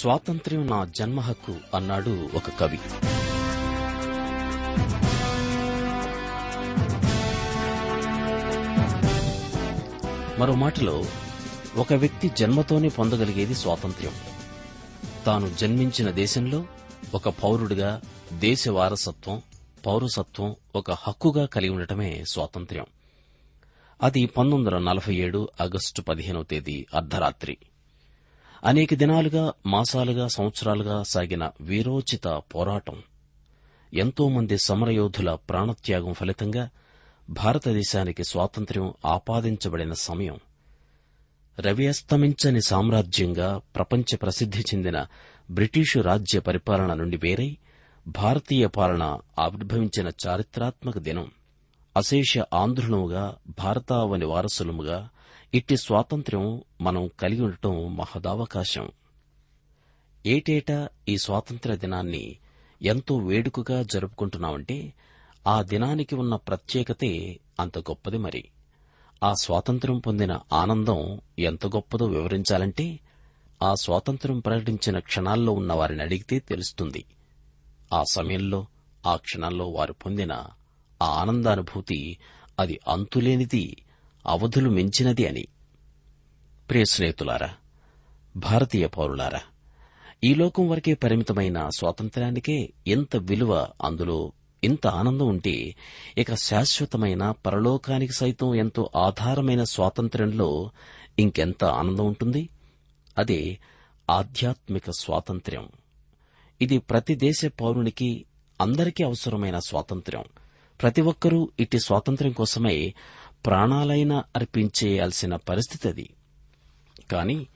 స్వాతంత్ర్యం నా జన్మ హక్కు అన్నాడు ఒక కవి. మరో మాటలో ఒక వ్యక్తి జన్మతోనే పొందగలిగేది స్వాతంత్ర్యం. తాను జన్మించిన దేశంలో ఒక పౌరుడిగా దేశ వారసత్వం పౌరసత్వం ఒక హక్కుగా కలిగి ఉండటమే స్వాతంత్ర్యం. అది పంతొమ్మిది వందల నలభై ఏడు ఆగస్టు పదిహేనవ తేదీ అర్ధరాత్రి. అనేక దినాలుగా మాసాలుగా సంవత్సరాలుగా సాగిన వీరోచిత పోరాటం. ఎంతో మంది సమరయోధుల ప్రాణత్యాగం ఫలితంగా భారతదేశానికి స్వాతంత్ర్యం ఆపాదించబడిన సమయం. రవి అస్తమించని సామ్రాజ్యంగా ప్రపంచ ప్రసిద్ది చెందిన బ్రిటీషు రాజ్య పరిపాలన నుండి వేరై భారతీయ పాలన ఆవిర్భవించిన చారిత్రాత్మక దినం. అశేష ఆంధ్రులముగా భారతావని వారసులముగా ఇట్టి స్వాతంత్ర్యం మనం కలిగి ఉండటం మహదావకాశం. ఏటేటా ఈ స్వాతంత్ర్య దినాన్ని ఎంతో వేడుకగా జరుపుకుంటున్నామంటే ఆ దినానికి ఉన్న ప్రత్యేకతే అంత గొప్పది మరి. ఆ స్వాతంత్ర్యం పొందిన ఆనందం ఎంత గొప్పదో వివరించాలంటే ఆ స్వాతంత్ర్యం ప్రకటించిన క్షణాల్లో ఉన్న వారిని అడిగితే తెలుస్తుంది. ఆ సమయంలో ఆ క్షణాల్లో వారు పొందిన ఆ ఆనందానుభూతి అది అంతులేనిది అవధులు మించినది అని. ప్రియ స్నేహితులారా భారతీయ పౌరులారా ఈ లోకం వరకే పరిమితమైన స్వాతంత్ర్యానికే ఎంత విలువ అందులో ఇంత ఆనందం ఉంటే ఇక శాశ్వతమైన పరలోకానికి సైతం ఎంతో ఆధారమైన స్వాతంత్ర్యంలో ఇంకెంత ఆనందం ఉంటుంది? అదే ఆధ్యాత్మిక స్వాతంత్ర్యం. ఇది ప్రతి దేశ పౌరునికి అందరికీ అవసరమైన స్వాతంత్ర్యం. ప్రతి ఒక్కరూ ఇట్టి స్వాతంత్ర్యం కోసమై ప్రాణాలైనా అర్పించేయాల్సిన పరిస్థితి అది కాని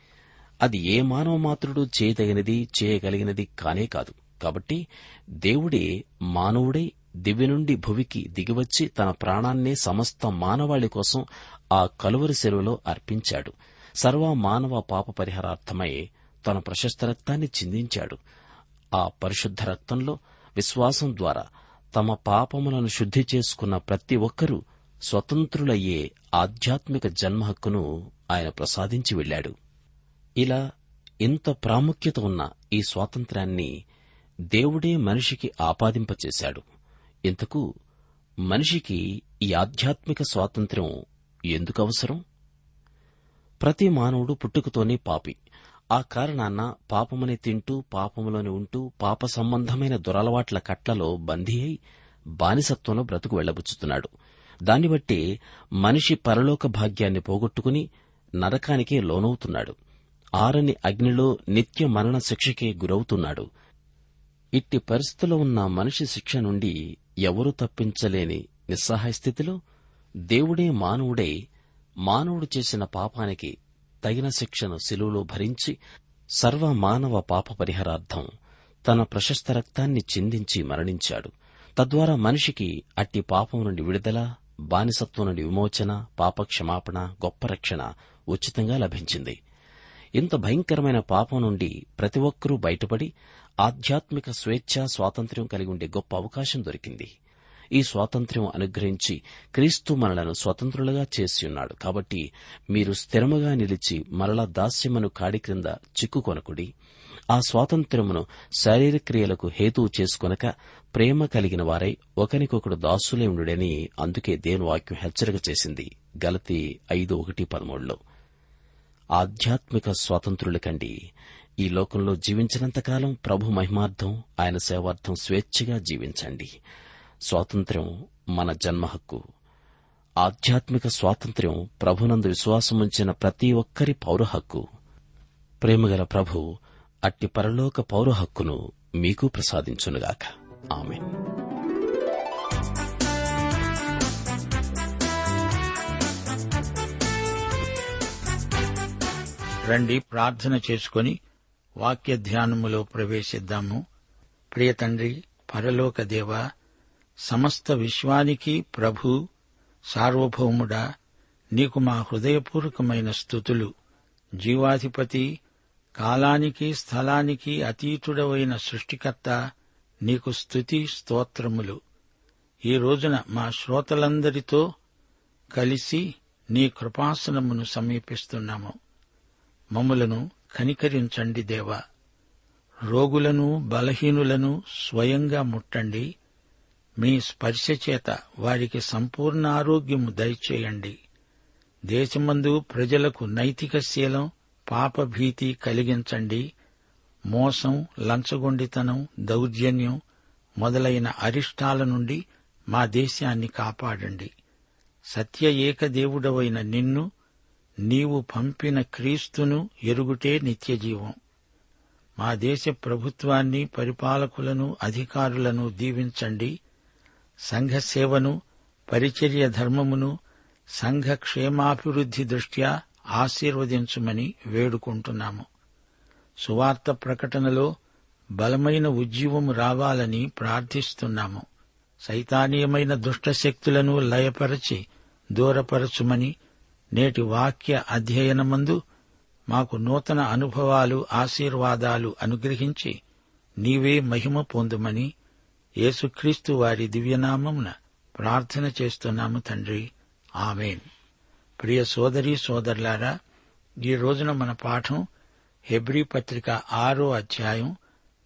అది ఏ మానవ మాత్రుడు చేయదగినది చేయగలిగినది కానే కాదు. కాబట్టి దేవుడే మానవుడై దివ్య నుండి భువికి దిగివచ్చి తన ప్రాణాన్నే సమస్త మానవాళి కోసం ఆ కలువరి సెలవులో అర్పించాడు. సర్వ మానవ పాప పరిహారార్థమై తన ప్రశస్త రక్తాన్ని చిందించాడు. ఆ పరిశుద్ధ రక్తంలో విశ్వాసం ద్వారా తమ పాపములను శుద్ధి చేసుకున్న ప్రతి ఒక్కరూ స్వతంత్రులయ్యే ఆధ్యాత్మిక జన్మ హక్కును ఆయన ప్రసాదించి వెళ్ళాడు ఇలా ఇంత ప్రాముఖ్యత ఉన్న ఈ స్వాతంత్ర్యాన్ని దేవుడే మనిషికి ఆపాదింపచేశాడు. ఇంతకు మనిషికి ఈ ఆధ్యాత్మిక స్వాతంత్ర్యం ఎందుకు అవసరం? ప్రతి మానవుడు పుట్టుకతోనే పాపి. ఆ కారణాన పాపమని తింటూ పాపములోని ఉంటూ పాప సంబంధమైన దురలవాట్ల కట్లలో బందీ అయి బానిసత్వంలో బ్రతుకు వెళ్ళబుచ్చుతున్నాడు దాన్ని బట్టి మనిషి పరలోక భాగ్యాన్ని పోగొట్టుకుని నరకానికే లోనవుతున్నాడు. ఆరని అగ్నిలో నిత్య మరణ శిక్షకే గురవుతున్నాడు. ఇట్టి పరిస్థితిలో ఉన్న మనిషి శిక్ష నుండి ఎవరూ తప్పించలేని నిస్సహాయ స్థితిలో దేవుడే మానవుడై మానవుడు చేసిన పాపానికి తగిన శిక్షను శిలువలో భరించి సర్వ మానవ పాప పరిహారార్థం తన ప్రశస్త రక్తాన్ని చిందించి మరణించాడు. తద్వారా మనిషికి అట్టి పాపం నుండి విడుదల బానిసత్వం నుండి విమోచన పాప క్షమాపణ గొప్ప రక్షణ ఉచితంగా లభించింది. ఇంత భయంకరమైన పాపం నుండి ప్రతి ఒక్కరూ బయటపడి ఆధ్యాత్మిక స్వేచ్ఛ స్వాతంత్ర్యం కలిగి ఉండే గొప్ప అవకాశం దొరికింది. ఈ స్వాతంత్ర్యం అనుగ్రహించి క్రీస్తు మనలను స్వతంత్రులుగా చేసియున్నాడు కాబట్టి మీరు స్థిరముగా నిలిచి మరల దాస్యమును కాడి క్రింద చిక్కుకొనకుడి ఆ స్వాతంత్ర్యమును శారీరక్రియలకు హేతువు చేసుకొనక ప్రేమ కలిగిన వారై ఒకరికొకడు దాసులే ఉండుడని అందుకే దేని వాక్యం హెచ్చరిక చేసింది. గలతి ఐదు ఒకటి పదమూడులో. ఆధ్యాత్మిక స్వాతంత్రుల కండి. ఈ లోకంలో జీవించినంతకాలం ప్రభు మహిమార్థం ఆయన సేవార్థం స్వేచ్ఛగా జీవించండి. స్వాతంత్ర్యం మన జన్మ హక్కు. ఆధ్యాత్మిక స్వాతంత్ర్యం ప్రభునందు విశ్వాసముంచిన ప్రతి ఒక్కరి పౌర హక్కు. ప్రేమగల ప్రభు అట్టి పరలోక పౌర హక్కును మీకు ప్రసాదించునుగాక. ఆమె రండి ప్రార్థన చేసుకొని వాక్య ధ్యానములో ప్రవేశిద్దాము. ప్రియ తండ్రి పరలోక దేవ సమస్త విశ్వానికి ప్రభు సార్వభౌముడా నీకు మా హృదయపూర్వకమైన స్థుతులు. జీవాధిపతి కాలానికి స్థలానికి అతీతుడవైన సృష్టికర్త నీకు స్తుతి స్తోత్రములు. ఈ రోజున మా శ్రోతలందరితో కలిసి నీ కృపాసనమును సమీపిస్తున్నాము. మమ్ములను కనికరించండి దేవా. రోగులను బలహీనులను స్వయంగా ముట్టండి. మీ స్పర్శ చేత వారికి సంపూర్ణ ఆరోగ్యము దయచేయండి. దేశమందు ప్రజలకు నైతిక శీలం పాపభీతి కలిగించండి. మోసం లంచగొండితనం దౌర్జన్యం మొదలైన అరిష్టాల నుండి మా దేశాన్ని కాపాడండి. సత్య ఏకదేవుడవైన నిన్ను నీవు పంపిన క్రీస్తును ఎరుగుటే నిత్యజీవం. మా దేశ ప్రభుత్వాన్ని పరిపాలకులను అధికారులను దీవించండి. సంఘ సేవను పరిచర్య ధర్మమును సంఘ క్షేమాభివృద్ధి దృష్ట్యా ఆశీర్వదించమని వేడుకుంటున్నాము. సువార్త ప్రకటనలో బలమైన ఉజ్జీవం రావాలని ప్రార్థిస్తున్నాము. సైతానీయమైన దుష్టశక్తులను లయపరచి దూరపరచుమని నేటి వాక్య అధ్యయనమందు మాకు నూతన అనుభవాలు ఆశీర్వాదాలు అనుగ్రహించి నీవే మహిమ పొందుమని యేసుక్రీస్తు వారి దివ్యనామమున ప్రార్థన చేస్తున్నాము తండ్రి. ఆమెన్. ప్రియ సోదరి సోదరులారా ఈ రోజున మన పాఠం హెబ్రీ పత్రిక ఆరో అధ్యాయం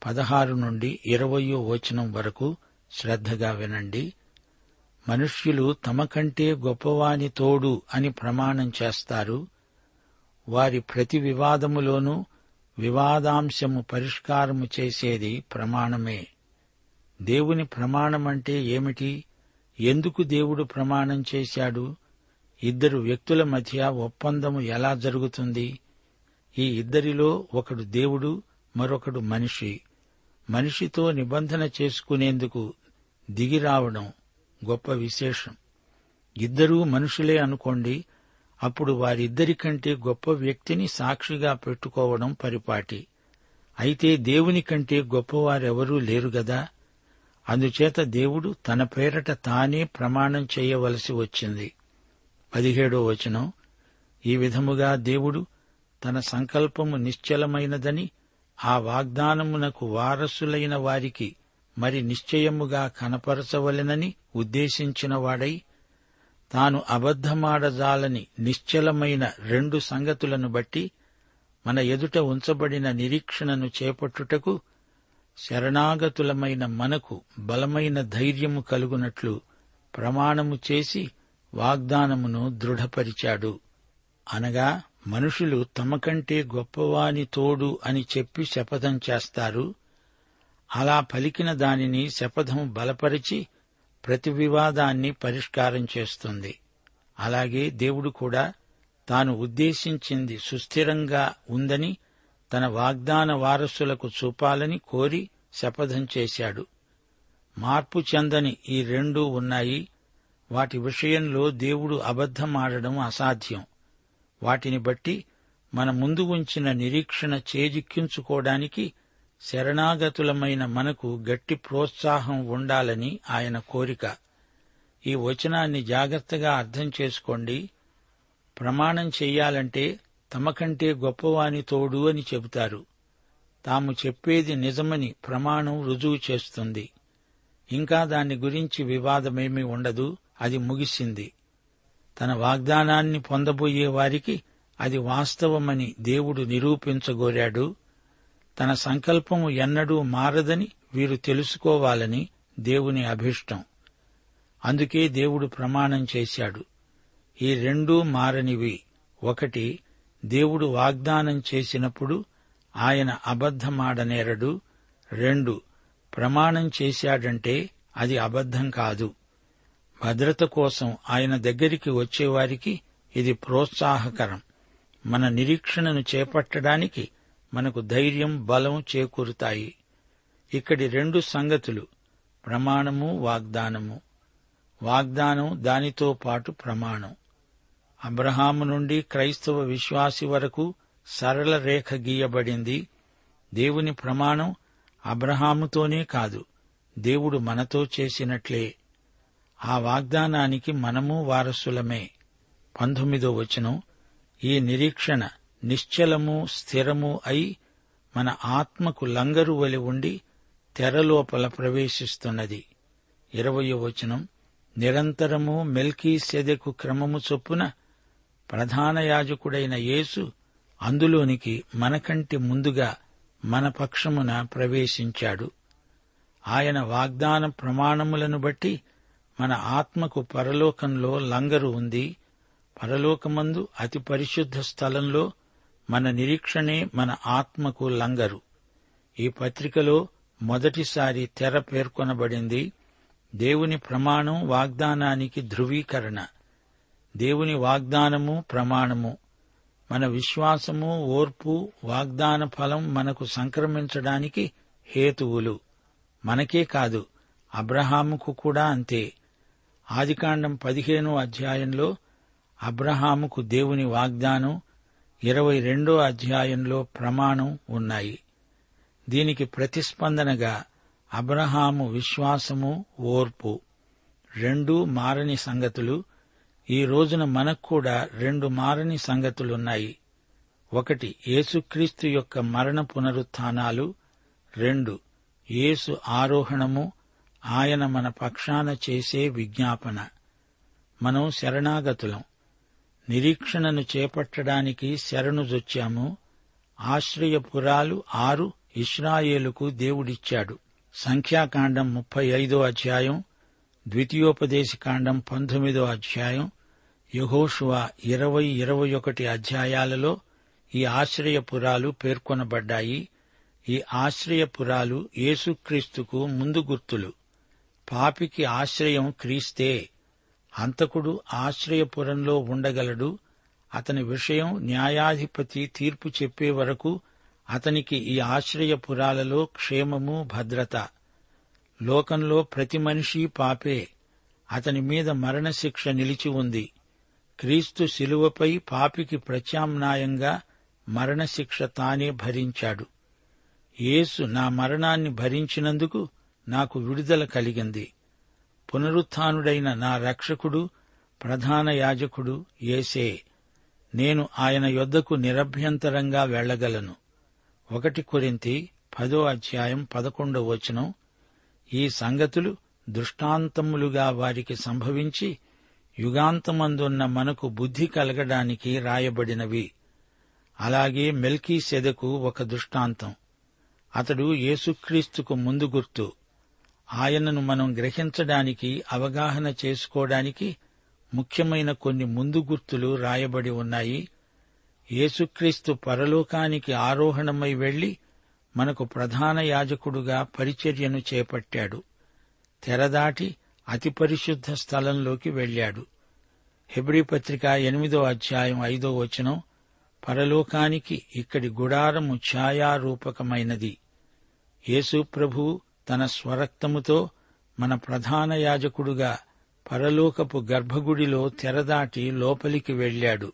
పదహారు నుండి ఇరవయో వచనం వరకు శ్రద్ధగా వినండి. మనుష్యులు తమ కంటే గొప్పవాని తోడు అని ప్రమాణం చేస్తారు. వారి ప్రతి వివాదములోనూ వివాదాంశము పరిష్కారము చేసేది ప్రమాణమే. దేవుని ప్రమాణమంటే ఏమిటి? ఎందుకు దేవుడు ప్రమాణం చేశాడు? ఇద్దరు వ్యక్తుల మధ్య ఒప్పందము ఎలా జరుగుతుంది? ఈ ఇద్దరిలో ఒకడు దేవుడు మరొకడు మనిషి. మనిషితో నిబంధన చేసుకునేందుకు దిగిరావడం గొప్ప విశేషం. ఇద్దరూ మనుషులే అనుకోండి అప్పుడు వారిద్దరికంటే గొప్ప వ్యక్తిని సాక్షిగా పెట్టుకోవడం పరిపాటి. అయితే దేవుని కంటే గొప్పవారెవరూ లేరు గదా? అందుచేత దేవుడు తన పేరట తానే ప్రమాణం చేయవలసి వచ్చింది. పదిహేడో వచనం. ఈ విధముగా దేవుడు తన సంకల్పము నిశ్చలమైనదని ఆ వాగ్దానమునకు వారసులైన వారికి మరి నిశ్చయముగా కనపరచవలెనని ఉద్దేశించినవాడై తాను అబద్ధమాడజాలని నిశ్చలమైన రెండు సంగతులను బట్టి మన ఎదుట ఉంచబడిన నిరీక్షణను చేపట్టుటకు శరణాగతులమైన మనకు బలమైన ధైర్యము కలుగునట్లు ప్రమాణము చేసి వాగ్దానమును దృఢపరిచాడు. అనగా మనుషులు తమ కంటే గొప్పవాని తోడు అని చెప్పి శపథం చేస్తారు. అలా పలికిన దానిని శపథం బలపరిచి ప్రతి వివాదాన్ని పరిష్కారం చేస్తుంది. అలాగే దేవుడు కూడా తాను ఉద్దేశించింది సుస్థిరంగా ఉందని తన వాగ్దాన వారసులకు చూపాలని కోరి శపథం చేశాడు. మార్పు చెందని ఈ రెండూ ఉన్నాయి. వాటి విషయంలో దేవుడు అబద్దమాడడం అసాధ్యం. వాటిని బట్టి మన ముందు ఉంచిన నిరీక్షణ చేజిక్కించుకోవడానికి శరణాగతులమైన మనకు గట్టి ప్రోత్సాహం ఉండాలని ఆయన కోరిక. ఈ వచనాన్ని జాగ్రత్తగా అర్థం చేసుకోండి. ప్రమాణం చెయ్యాలంటే తమకంటే గొప్పవాని తోడు అని చెబుతారు. తాము చెప్పేది నిజమని ప్రమాణం రుజువు చేస్తుంది. ఇంకా దాని గురించి వివాదమేమీ ఉండదు. అది ముగిసింది. తన వాగ్దానాన్ని పొందబోయే వారికి అది వాస్తవమని దేవుడు నిరూపించగోరాడు. తన సంకల్పము ఎన్నడూ మారదని వీరు తెలుసుకోవాలని దేవుని అభిష్టం. అందుకే దేవుడు ప్రమాణం చేశాడు. ఈ రెండూ మారనివి. ఒకటి దేవుడు వాగ్దానం చేసినప్పుడు ఆయన అబద్ధమాడనేరడు. రెండు ప్రమాణం చేశాడంటే అది అబద్ధం కాదు. భద్రత కోసం ఆయన దగ్గరికి వచ్చేవారికి ఇది ప్రోత్సాహకరం. మన నిరీక్షణను చేపట్టడానికి మనకు ధైర్యం బలం చేకూరుతాయి. ఇక్కడి రెండు సంగతులు. ప్రమాణము వాగ్దానము. వాగ్దానం దానితో పాటు ప్రమాణం. అబ్రహాము నుండి క్రైస్తవ విశ్వాసి వరకు సరళ రేఖ గీయబడింది. దేవుని ప్రమాణం అబ్రహాముతోనే కాదు దేవుడు మనతో చేసినట్లే. ఆ వాగ్దానానికి మనము వారసులమే. పంతొమ్మిదో వచనం. ఈ నిరీక్షణ నిశ్చలము స్థిరము అయి మన ఆత్మకు లంగరు వలి ఉండి తెరలోపల ప్రవేశిస్తున్నది. ఇరవయో వచనం. నిరంతరము మెల్కీ సెదెకు క్రమము చొప్పున ప్రధాన యాజకుడైన యేసు అందులోనికి మనకంటి ముందుగా మన పక్షమున ప్రవేశించాడు. ఆయన వాగ్దాన ప్రమాణములను బట్టి మన ఆత్మకు పరలోకంలో లంగరు ఉంది. పరలోకమందు అతి పరిశుద్ధ స్థలంలో మన నిరీక్షణే మన ఆత్మకు లంగరు. ఈ పత్రికలో మొదటిసారి తెర పేర్కొనబడింది దేవుని ప్రమాణం వాగ్దానానికి ధృవీకరణ. దేవుని వాగ్దానము ప్రమాణము. మన విశ్వాసము ఓర్పు వాగ్దాన ఫలం మనకు సంక్రమించడానికి హేతువులు. మనకే కాదు అబ్రహాముకు కూడా అంతే. ఆదికాండం పదిహేనో అధ్యాయంలో అబ్రహాముకు దేవుని వాగ్దానం ఇరవై రెండో అధ్యాయంలో ప్రమాణం ఉన్నాయి. దీనికి ప్రతిస్పందనగా అబ్రహాము విశ్వాసము ఓర్పు రెండూ మారని సంగతులు. ఈ రోజున మనకు కూడా రెండు మారని సంగతులున్నాయి. ఒకటి యేసుక్రీస్తు యొక్క మరణ పునరుత్థానాలు. రెండు యేసు ఆరోహణము ఆయన మన పక్షాన చేసే విజ్ఞాపన. మనం శరణాగతులం. నిరీక్షణను చేపట్టడానికి శరణుజొచ్చాము ఆశ్రయపురాలు ఆరు ఇస్రాయేలుకు దేవుడిచ్చాడు. సంఖ్యాకాండం ముప్పై ఐదో అధ్యాయం ద్వితీయోపదేశకాండం పంతొమ్మిదో అధ్యాయం యహోషువ ఇరవై ఇరవై ఒకటి అధ్యాయాలలో ఈ ఆశ్రయపురాలు పేర్కొనబడ్డాయి. ఈ ఆశ్రయపురాలు యేసుక్రీస్తుకు ముందు గుర్తులు. పాపికి ఆశ్రయం క్రీస్తే. హంతకుడు ఆశ్రయపురంలో ఉండగలడు. అతని విషయం న్యాయాధిపతి తీర్పు చెప్పే వరకు అతనికి ఈ ఆశ్రయపురాలలో క్షేమము భద్రత. లోకంలో ప్రతి మనిషి పాపే. అతని మీద మరణశిక్ష నిలిచి ఉంది. క్రీస్తు శిలువపై పాపికి ప్రత్యామ్నాయంగా మరణశిక్ష తానే భరించాడు. యేసు నా మరణాన్ని భరించినందుకు నాకు విడుదల కలిగింది. పునరుత్డైన నా రక్షకుడు ప్రధాన యాజకుడు ఏసే నేను ఆయన యొద్దకు నిరభ్యంతరంగా వెళ్ళగలను ఒకటి కొరింతి పదో అధ్యాయం పదకొండో వచనం. ఈ సంగతులు దృష్టాంతములుగా వారికి సంభవించి యుగాంతమందున్న మనకు బుద్ధి కలగడానికి రాయబడినవి. అలాగే మెల్కీ సెదకు ఒక దృష్టాంతం. అతడు యేసుక్రీస్తుకు ముందు గుర్తు. ఆయనను మనం గ్రహించడానికి అవగాహన చేసుకోవడానికి ముఖ్యమైన కొన్ని ముందు గుర్తులు రాయబడి ఉన్నాయి. యేసుక్రీస్తు పరలోకానికి ఆరోహణమై వెళ్ళి మనకు ప్రధాన యాజకుడుగా పరిచర్యను చేపట్టాడు. తెరదాటి అతి పరిశుద్ధ స్థలంలోకి వెళ్ళాడు హెబ్రి పత్రిక ఎనిమిదో అధ్యాయం ఐదో వచనం పరలోకానికి ఇక్కడి గుడారము ఛాయారూపకమైనది. యేసు ప్రభు తన స్వరక్తముతో మన ప్రధాన యాజకుడుగా పరలోకపు గర్భగుడిలో తెరదాటి లోపలికి వెళ్ళాడు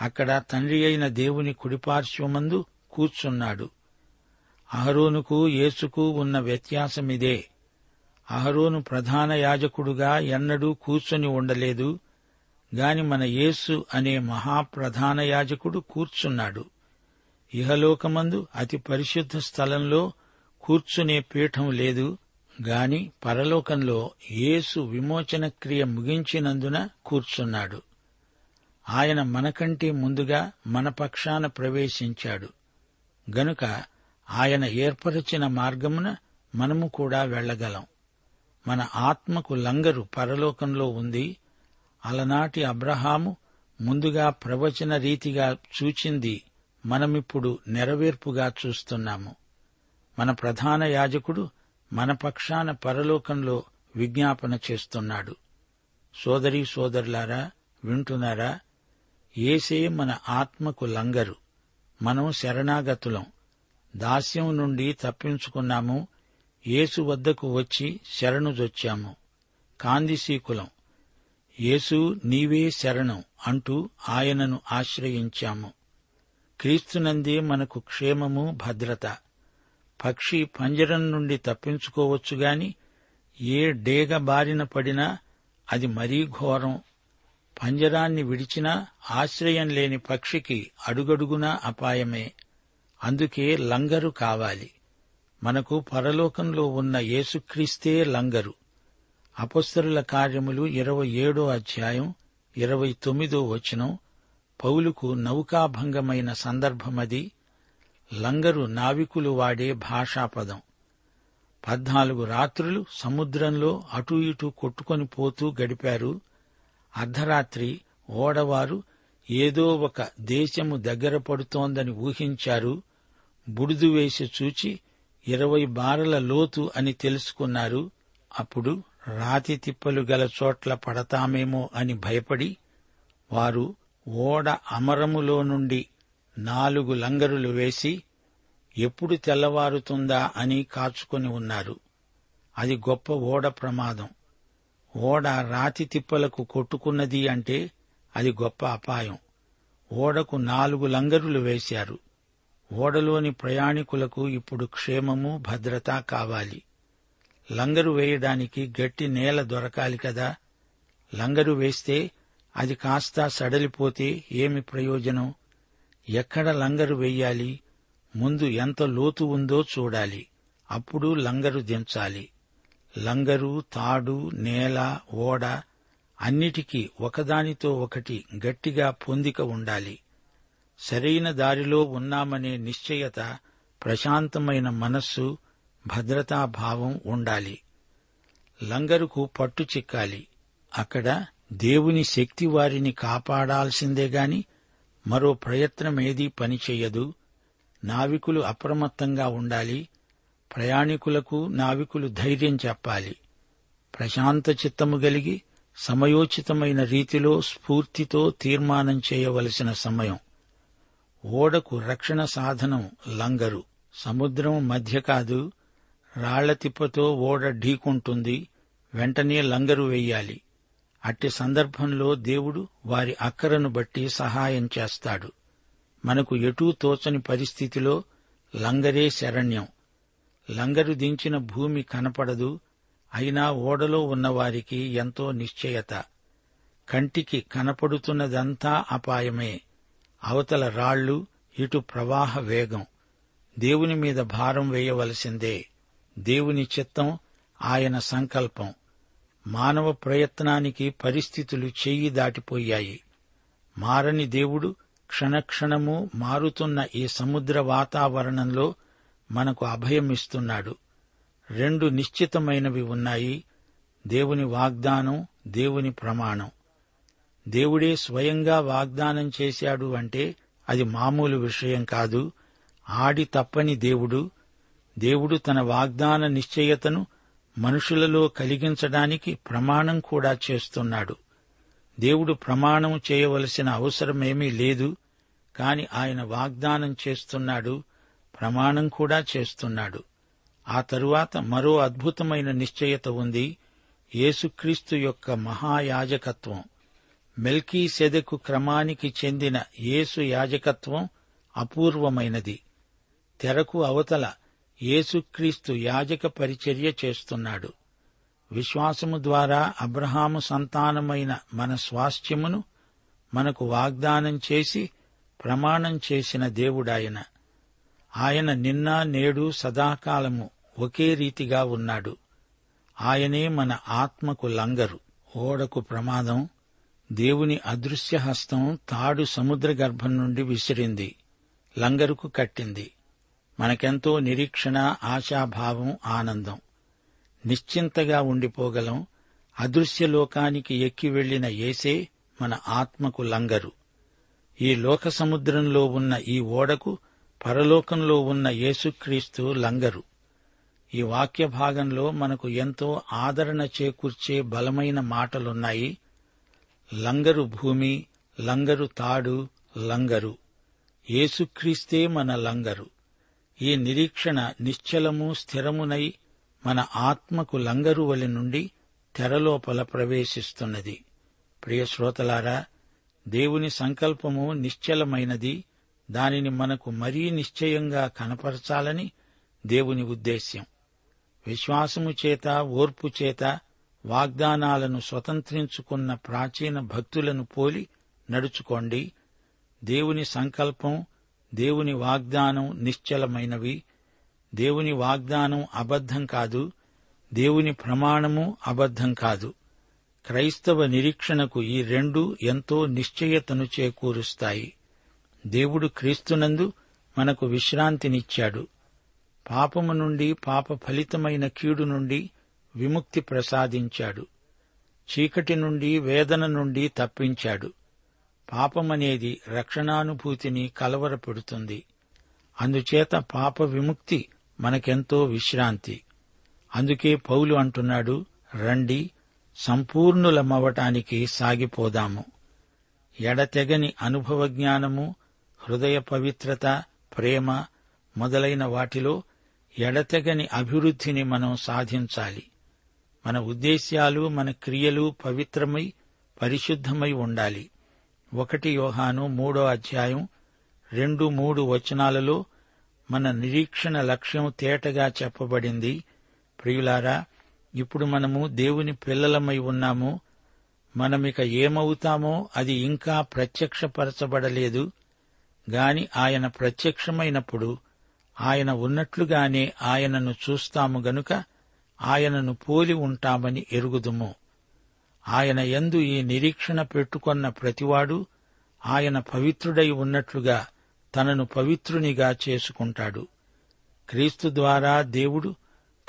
అక్కడ తండ్రి అయిన దేవుని కుడిపార్శ్వమందు కూర్చున్నాడు. అహరోనుకు యేసుకు ఉన్న వ్యత్యాసమిదే. అహరోను ప్రధాన యాజకుడుగా ఎన్నడూ కూర్చొని ఉండలేదు. గాని మన యేసు అనే మహాప్రధాన యాజకుడు కూర్చున్నాడు. ఇహలోకమందు అతి పరిశుద్ధ స్థలంలో కూర్చునే పీఠం లేదు గాని పరలోకంలో యేసు విమోచన క్రియ ముగించినందున కూర్చున్నాడు. ఆయన మనకంటే ముందుగా మన పక్షాన ప్రవేశించాడు. గనుక ఆయన ఏర్పరచిన మార్గమున మనము కూడా వెళ్ళగలం మన ఆత్మకు లంగరు పరలోకంలో ఉంది. అలనాటి అబ్రహాము ముందుగా ప్రవచన రీతిగా చూచింది మనమిప్పుడు నెరవేర్పుగా చూస్తున్నాము. మన ప్రధాన యాజకుడు మన పక్షాన పరలోకంలో విజ్ఞాపన చేస్తున్నాడు. సోదరీ సోదరులారా వింటున్నారా? ఏసే మన ఆత్మకు లంగరు. మనం శరణాగతులం. దాస్యం నుండి తప్పించుకున్నాము. యేసు వద్దకు వచ్చి శరణుజొచ్చాము కాందిశీకులం యేసు నీవే శరణం అంటూ ఆయనను ఆశ్రయించాము. క్రీస్తునందే మనకు క్షేమము భద్రత. పక్షి పంజరం నుండి తప్పించుకోవచ్చుగాని ఏ డేగ బారిన పడినా అది మరీ ఘోరం. పంజరాన్ని విడిచినా ఆశ్రయం లేని పక్షికి అడుగడుగునా అపాయమే. అందుకే లంగరు కావాలి. మనకు పరలోకంలో ఉన్న యేసుక్రీస్తే లంగరు. అపస్తరుల కార్యములు ఇరవై ఏడో అధ్యాయం ఇరవై తొమ్మిదో వచనం పౌలుకు నౌకాభంగమైన సందర్భమది. లంగరు నావికులు వాడే భాషాపదం. పద్నాలుగు రాత్రులు సముద్రంలో అటూ ఇటూ కొట్టుకొని పోతూ గడిపారు. అర్ధరాత్రి ఓడవారు ఏదో ఒక దేశము దగ్గర పడుతోందని ఊహించారు. బుడుదు వేసి చూచి ఇరవై బారల లోతు అని తెలుసుకున్నారు. అప్పుడు రాతి తిప్పలు గల చోట్ల పడతామేమో అని భయపడి వారు ఓడ అమరములో నుండి నాలుగు లంగరులు వేసి ఎప్పుడు తెల్లవారుతుందా అని కాచుకొని ఉన్నారు. అది గొప్ప ఓడ ప్రమాదం. ఓడ రాతి తిప్పలకు కొట్టుకున్నది అంటే అది గొప్ప అపాయం. ఓడకు నాలుగు లంగరులు వేశారు. ఓడలోని ప్రయాణికులకు ఇప్పుడు క్షేమము భద్రత కావాలి. లంగరు వేయడానికి గట్టి నేల దొరకాలి కదా. లంగరు వేస్తే అది కాస్త సడలిపోతే ఏమి ప్రయోజనం? ఎక్కడ లంగరు వెయ్యాలి? ముందు ఎంత లోతు ఉందో చూడాలి. అప్పుడు లంగరు దించాలి. లంగరు తాడు నేల ఓడ అన్నిటికీ ఒకదానితో ఒకటి గట్టిగా పొందిక ఉండాలి. సరైన దారిలో ఉన్నామనే నిశ్చయత ప్రశాంతమైన మనస్సు భద్రతాభావం ఉండాలి. లంగరుకు పట్టు చిక్కాలి. అక్కడ దేవుని శక్తి వారిని కాపాడాల్సిందే గాని మరో ప్రయత్నమేదీ పనిచేయదు నావికులు అప్రమత్తంగా ఉండాలి. ప్రయాణికులకు నావికులు ధైర్యం చెప్పాలి. ప్రశాంత చిత్తము గలిగి సమయోచితమైన రీతిలో స్ఫూర్తితో తీర్మానం చేయవలసిన సమయం. ఓడకు రక్షణ సాధనం లంగరు. సముద్రం మధ్య కాదు. రాళ్ళ తిప్పతో ఓడ ఢీకుంటుంది. వెంటనే లంగరు వెయ్యాలి అట్టి సందర్భంలో దేవుడు వారి అక్కరను బట్టి సహాయం చేస్తాడు. మనకు ఎటూ తోచని పరిస్థితిలో లంగరే శరణ్యం. లంగరు దించిన భూమి కనపడదు అయినా ఓడలో ఉన్నవారికి ఎంతో నిశ్చయత. కంటికి కనపడుతున్నదంతా అపాయమే. అవతల రాళ్ళు ఇటు ప్రవాహ వేగం. దేవుని మీద భారం వేయవలసిందే. దేవుని చిత్తం ఆయన సంకల్పం. మానవ ప్రయత్నానికి పరిస్థితులు చెయ్యి దాటిపోయాయి. మారని దేవుడు క్షణక్షణము మారుతున్న ఈ సముద్ర వాతావరణంలో మనకు అభయమిస్తున్నాడు రెండు నిశ్చితమైనవి ఉన్నాయి. దేవుని వాగ్దానం దేవుని ప్రమాణం. దేవుడే స్వయంగా వాగ్దానం చేశాడు అంటే అది మామూలు విషయం కాదు. ఆడి తప్పని దేవుడు దేవుడు తన వాగ్దాన నిశ్చయతను మనుషులలో కలిగించడానికి ప్రమాణం కూడా చేస్తున్నాడు. దేవుడు ప్రమాణం చేయవలసిన అవసరమేమీ లేదు కాని ఆయన వాగ్దానం చేస్తున్నాడు ప్రమాణం కూడా చేస్తున్నాడు. ఆ తరువాత మరో అద్భుతమైన నిశ్చయత ఉంది యేసుక్రీస్తు యొక్క మహాయాజకత్వం. మెల్కీ సెదకు క్రమానికి చెందిన యేసు యాజకత్వం అపూర్వమైనది. తెరకు అవతల యేసుక్రీస్తు యాజక పరిచర్య చేస్తున్నాడు. విశ్వాసము ద్వారా అబ్రహాము సంతానమైన మన స్వాస్థ్యమును మనకు వాగ్దానం చేసి ప్రమాణం చేసిన దేవుడాయన. ఆయన నిన్న నేడు సదాకాలము ఒకే రీతిగా ఉన్నాడు. ఆయనే మన ఆత్మకు లంగరు. ఓడకు ప్రమాదం దేవుని అదృశ్య హస్తం తాడు సముద్ర గర్భం నుండి విసిరింది లంగరుకు కట్టింది. మనకెంతో నిరీక్షణ ఆశాభావం ఆనందం. నిశ్చింతగా ఉండిపోగలం. అదృశ్య లోకానికి ఎక్కి వెళ్ళిన ఏసే మన ఆత్మకు లంగరు. ఈ లోక సముద్రంలో ఉన్న ఈ ఓడకు పరలోకంలో ఉన్న యేసుక్రీస్తు లంగరు. ఈ వాక్య భాగంలో మనకు ఎంతో ఆదరణ చేకూర్చే బలమైన మాటలున్నాయి. లంగరు భూమి లంగరు తాడు లంగరు. యేసుక్రీస్తే మన లంగరు. ఈ నిరీక్షణ నిశ్చలము స్థిరమునై మన ఆత్మకు లంగరువలి నుండి తెరలోపల ప్రవేశిస్తున్నది. ప్రియశ్రోతలారా దేవుని సంకల్పము నిశ్చలమైనది. దానిని మనకు మరీ నిశ్చయంగా కనపరచాలని దేవుని ఉద్దేశ్యం. విశ్వాసము చేత ఓర్పు చేత వాగ్దానాలను స్వతంత్రించుకున్న ప్రాచీన భక్తులను పోలి నడుచుకోండి. దేవుని సంకల్పం దేవుని వాగ్దానం నిశ్చలమైనవి. దేవుని వాగ్దానం అబద్ధం కాదు. దేవుని ప్రమాణము అబద్ధం కాదు. క్రైస్తవ నిరీక్షణకు ఈ రెండు ఎంతో నిశ్చయతను చేకూరుస్తాయి. దేవుడు క్రీస్తునందు మనకు విశ్రాంతినిచ్చాడు. పాపము నుండి పాప ఫలితమైన కీడు నుండి విముక్తి ప్రసాదించాడు. చీకటి నుండి వేదన నుండి తప్పించాడు. పాపమనేది రక్షణానుభూతిని కలవరపెడుతుంది. అందుచేత పాప విముక్తి మనకెంతో విశ్రాంతి. అందుకే పౌలు అంటున్నాడు రండి సంపూర్ణులమవటానికి సాగిపోదాము. ఎడతెగని అనుభవ జ్ఞానము హృదయ పవిత్రత ప్రేమ మొదలైన వాటిలో ఎడతెగని అభివృద్ధిని మనం సాధించాలి. మన ఉద్దేశ్యాలు మన క్రియలు పవిత్రమై పరిశుద్ధమై ఉండాలి. ఒకటి యోహాను మూడో అధ్యాయం రెండు మూడు వచనాలలో మన నిరీక్షణ లక్ష్యం తేటగా చెప్పబడింది. ప్రియులారా ఇప్పుడు మనము దేవుని పిల్లలమై ఉన్నాము. మనమిక ఏమవుతామో అది ఇంకా ప్రత్యక్షపరచబడలేదు. గాని ఆయన ప్రత్యక్షమైనప్పుడు ఆయన ఉన్నట్లుగానే ఆయనను చూస్తాము గనుక ఆయనను పోలి ఉంటామని ఎరుగుదుము. ఆయన యందు ఈ నిరీక్షణ పెట్టుకొన్న ప్రతివాడు ఆయన పవిత్రుడై ఉన్నట్లుగా తనను పవిత్రునిగా చేసుకుంటాడు. క్రీస్తు ద్వారా దేవుడు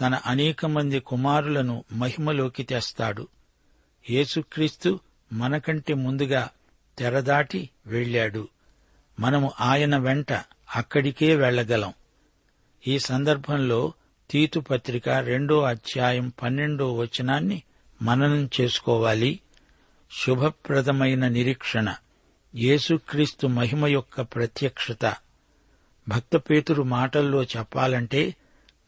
తన అనేక మంది కుమారులను మహిమలోకి తెస్తాడు. యేసుక్రీస్తు మనకంటే ముందుగా తెరదాటి వెళ్ళాడు. మనము ఆయన వెంట అక్కడికే వెళ్ళగలం ఈ సందర్భంలో తీతు పత్రిక రెండో అధ్యాయం పన్నెండో వచనాన్ని మననం చేసుకోవాలి. శుభప్రదమైన నిరీక్షణ. యేసుక్రీస్తు మహిమ యొక్క ప్రత్యక్షత. భక్తపేతురు మాటల్లో చెప్పాలంటే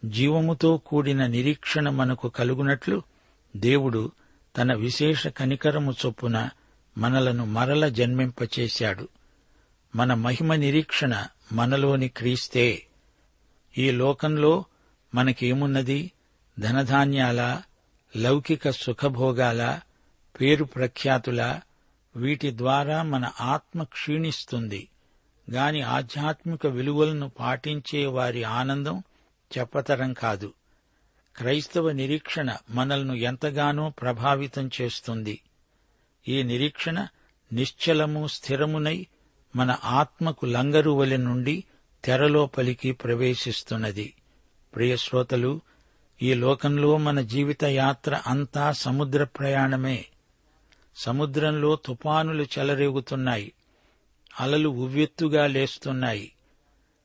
జీవముతో కూడిన నిరీక్షణ మనకు కలుగునట్లు దేవుడు తన విశేష కనికరము చొప్పున మనలను మరల జన్మింపచేశాడు. మన మహిమ నిరీక్షణ మనలోని క్రీస్తే. ఈ లోకంలో మనకేమున్నది? ధనధాన్యాల? లౌకిక సుఖభోగాల పేరు ప్రఖ్యాతుల వీటి ద్వారా మన ఆత్మ క్షీణిస్తుంది. గాని ఆధ్యాత్మిక విలువలను పాటించే వారి ఆనందం చెప్పతరం కాదు. క్రైస్తవ నిరీక్షణ మనల్ని ఎంతగానో ప్రభావితం చేస్తుంది. ఈ నిరీక్షణ నిశ్చలము స్థిరమునై మన ఆత్మకు లంగరువలి నుండి నుండి తెరలోపలికి ప్రవేశిస్తున్నది. ప్రియశ్రోతలు శ్రోతలు ఈ లోకంలో మన జీవిత యాత్ర అంతా సముద్ర ప్రయాణమే. సముద్రంలో తుపానులు చెలరేగుతున్నాయి. అలలు ఉవ్వెత్తుగా లేస్తున్నాయి.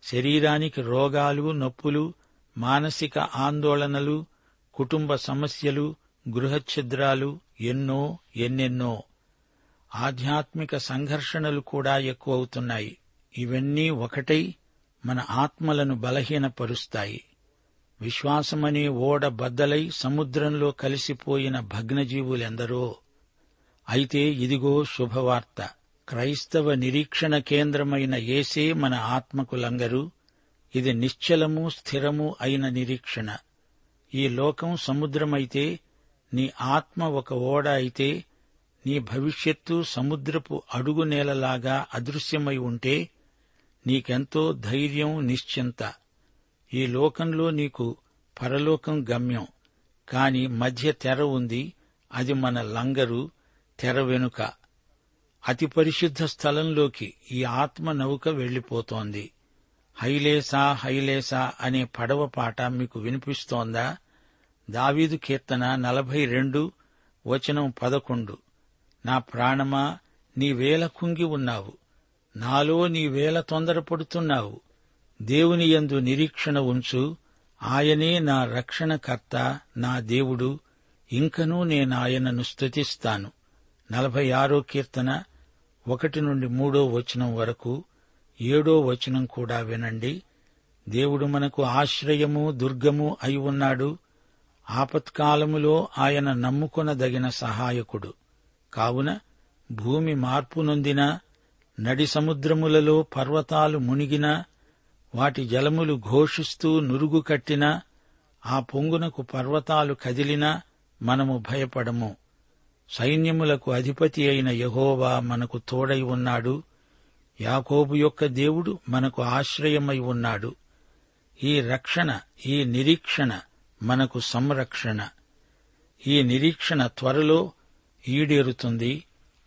శరీరానికి రోగాలు నొప్పులు మానసిక ఆందోళనలు కుటుంబ సమస్యలు గృహఛిద్రాలు ఎన్నో ఎన్నెన్నో. ఆధ్యాత్మిక సంఘర్షణలు కూడా ఎక్కువవుతున్నాయి. ఇవన్నీ ఒకటై మన ఆత్మలను బలహీనపరుస్తాయి. విశ్వాసమనే ఓడ బద్దలై సముద్రంలో కలిసిపోయిన భగ్నజీవులెందరో? అయితే ఇదిగో శుభవార్త. క్రైస్తవ నిరీక్షణ కేంద్రమైన ఏసే మన ఆత్మకు లంగరు. ఇది నిశ్చలము స్థిరము అయిన నిరీక్షణ. ఈ లోకం సముద్రమైతే నీ ఆత్మ ఒక ఓడ అయితే నీ భవిష్యత్తు సముద్రపు అడుగు నేలలాగా అదృశ్యమై ఉంటే నీకెంతో ధైర్యం నిశ్చింత. ఈ లోకంలో నీకు పరలోకం గమ్యం కాని మధ్య తెర ఉంది అది మన లంగరు తెర వెనుక. అతి పరిశుద్ధ స్థలంలోకి ఈ ఆత్మ నౌక వెళ్ళిపోతోంది హైలేసా హైలేసా అనే పడవ పాట మీకు వినిపిస్తోందా? దావీదు కీర్తన నలభై రెండు వచనం పదకొండు. నా ప్రాణమా నీవేల కుంగి ఉన్నావు. నాలో నీవేల తొందరపడుతున్నావు. దేవుని యందు నిరీక్షణ ఉంచు. ఆయనే నా రక్షణకర్త నా దేవుడు. ఇంకనూ నేనాయనను స్తుతిస్తాను. నలభై ఆరో కీర్తన ఒకటి నుండి మూడో వచనం వరకు ఏడో వచనం కూడా వినండి. దేవుడు మనకు ఆశ్రయము దుర్గము అయి ఉన్నాడు. ఆపత్కాలములో ఆయన నమ్ముకొనదగిన సహాయకుడు. కావున భూమి మార్పు నొందినా నడి సముద్రములలో పర్వతాలు మునిగినా వాటి జలములు ఘోషిస్తూ నురుగు కట్టినా ఆ పొంగునకు పర్వతాలు కదిలినా మనము భయపడము. సైన్యములకు అధిపతి అయిన యహోవా మనకు తోడై ఉన్నాడు. యాకోబు యొక్క దేవుడు మనకు ఆశ్రయమై ఉన్నాడు. ఈ రక్షణ ఈ నిరీక్షణ మనకు సంరక్షణ. ఈ నిరీక్షణ త్వరలో ఈడేరుతుంది.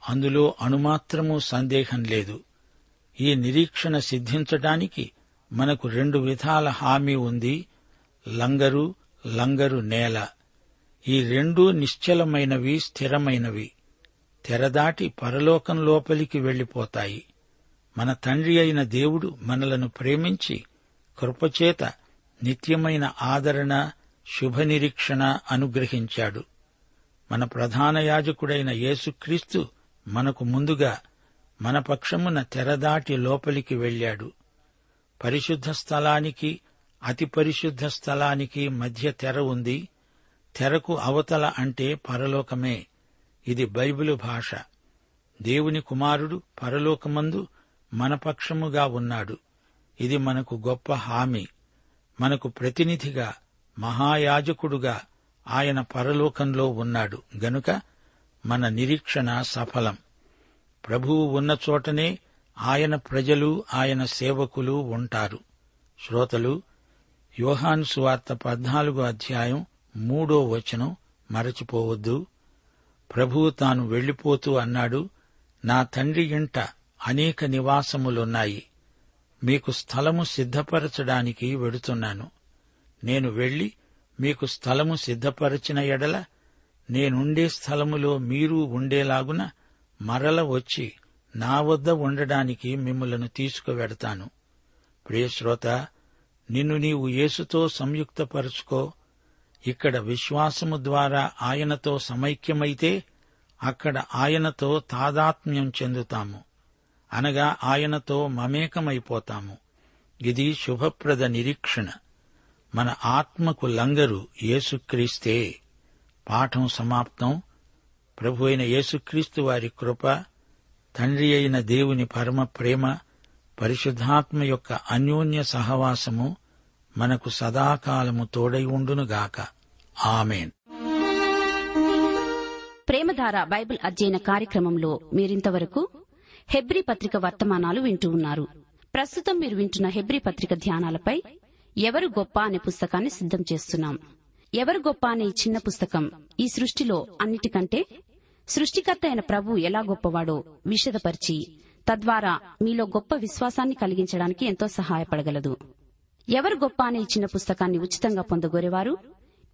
అందులో అణుమాత్రమూ సందేహం లేదు. ఈ నిరీక్షణ సిద్ధించటానికి మనకు రెండు విధాల హామీ ఉంది. లంగరు లంగరు నేల. ఈ రెండూ నిశ్చలమైనవి స్థిరమైనవి. తెరదాటి పరలోకం లోపలికి వెళ్ళిపోతాయి మన తండ్రి అయిన దేవుడు మనలను ప్రేమించి కృపచేత నిత్యమైన ఆదరణ శుభనిరీక్షణ అనుగ్రహించాడు. మన ప్రధాన యాజకుడైన యేసుక్రీస్తు మనకు ముందుగా మన పక్షమున తెరదాటి లోపలికి వెళ్ళాడు పరిశుద్ధ స్థలానికి అతి పరిశుద్ధ స్థలానికి మధ్య తెర ఉంది. తెరకు అవతల అంటే పరలోకమే. ఇది బైబిలు భాష. దేవుని కుమారుడు పరలోకమందు మనపక్షముగా ఉన్నాడు. ఇది మనకు గొప్ప హామీ. మనకు ప్రతినిధిగా మహాయాజకుడుగా ఆయన పరలోకంలో ఉన్నాడు. గనుక మన నిరీక్షణ సఫలం. ప్రభువు ఉన్న చోటనే ఆయన ప్రజలు ఆయన సేవకులు ఉంటారు. శ్రోతలు యోహాను సువార్త పద్నాలుగో అధ్యాయం మూడో వచనం మరచిపోవద్దు. ప్రభువు తాను వెళ్ళిపోతూ అన్నాడు నా తండ్రి ఇంట అనేక నివాసములున్నాయి. మీకు స్థలము సిద్ధపరచడానికి వెడుతున్నాను. నేను వెళ్ళి మీకు స్థలము సిద్ధపరచిన ఎడల నేనుండే స్థలములో మీరు ఉండేలాగున మరల వచ్చి నా వద్ద ఉండడానికి మిమ్మలను తీసుకువెడతాను. ప్రియశ్రోత నిన్ను నీవు యేసుతో సంయుక్తపరుచుకో. ఇక్కడ విశ్వాసము ద్వారా ఆయనతో సమైక్యమైతే అక్కడ ఆయనతో తాదాత్మ్యం చెందుతాము. అనగా ఆయనతో మమేకమైపోతాము. ఇది శుభప్రద నిరీక్షణ. మన ఆత్మకు లంగరు యేసుక్రీస్తే. పాఠం సమాప్తం. ప్రభు అయిన యేసుక్రీస్తు వారి కృప తండ్రి అయిన దేవుని పరమ ప్రేమ పరిశుద్ధాత్మ యొక్క అన్యోన్య సహవాసము మనకు సదాకాలము తోడై ఉండునుగాక ఆమెన్. ప్రేమధార బైబిల్ అధ్యయన కార్యక్రమంలో మీరింతవరకు హెబ్రీ పత్రిక వర్తమానాలు వింటూ ఉన్నారు. ప్రస్తుతం మీరు వింటున్న హెబ్రీ పత్రిక ధ్యానాలపై ఎవరు గొప్ప అనే పుస్తకాన్ని సిద్ధం చేస్తున్నాం. ఎవరు గొప్ప అనే చిన్న పుస్తకం ఈ సృష్టిలో అన్నిటికంటే సృష్టికర్త అయిన ప్రభు ఎలా గొప్పవాడో విషదపరిచి తద్వారా మీలో గొప్ప విశ్వాసాన్ని కలిగించడానికి ఎంతో సహాయపడగలదు. ఎవరు గొప్ప అనే ఇచ్చిన పుస్తకాన్ని ఉచితంగా పొందగోరేవారు?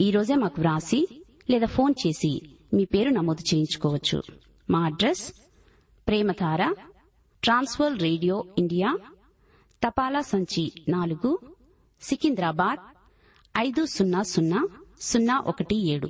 ఈ రోజే మాకు వ్రాసి లేదా ఫోన్ చేసి మీ పేరు నమోదు చేయించుకోవచ్చు. మా address Prematara trans world radio India తపాలా సంచి నాలుగు సికింద్రాబాద్ ఐదు సున్నా సున్నా సున్నా ఒకటి ఏడు.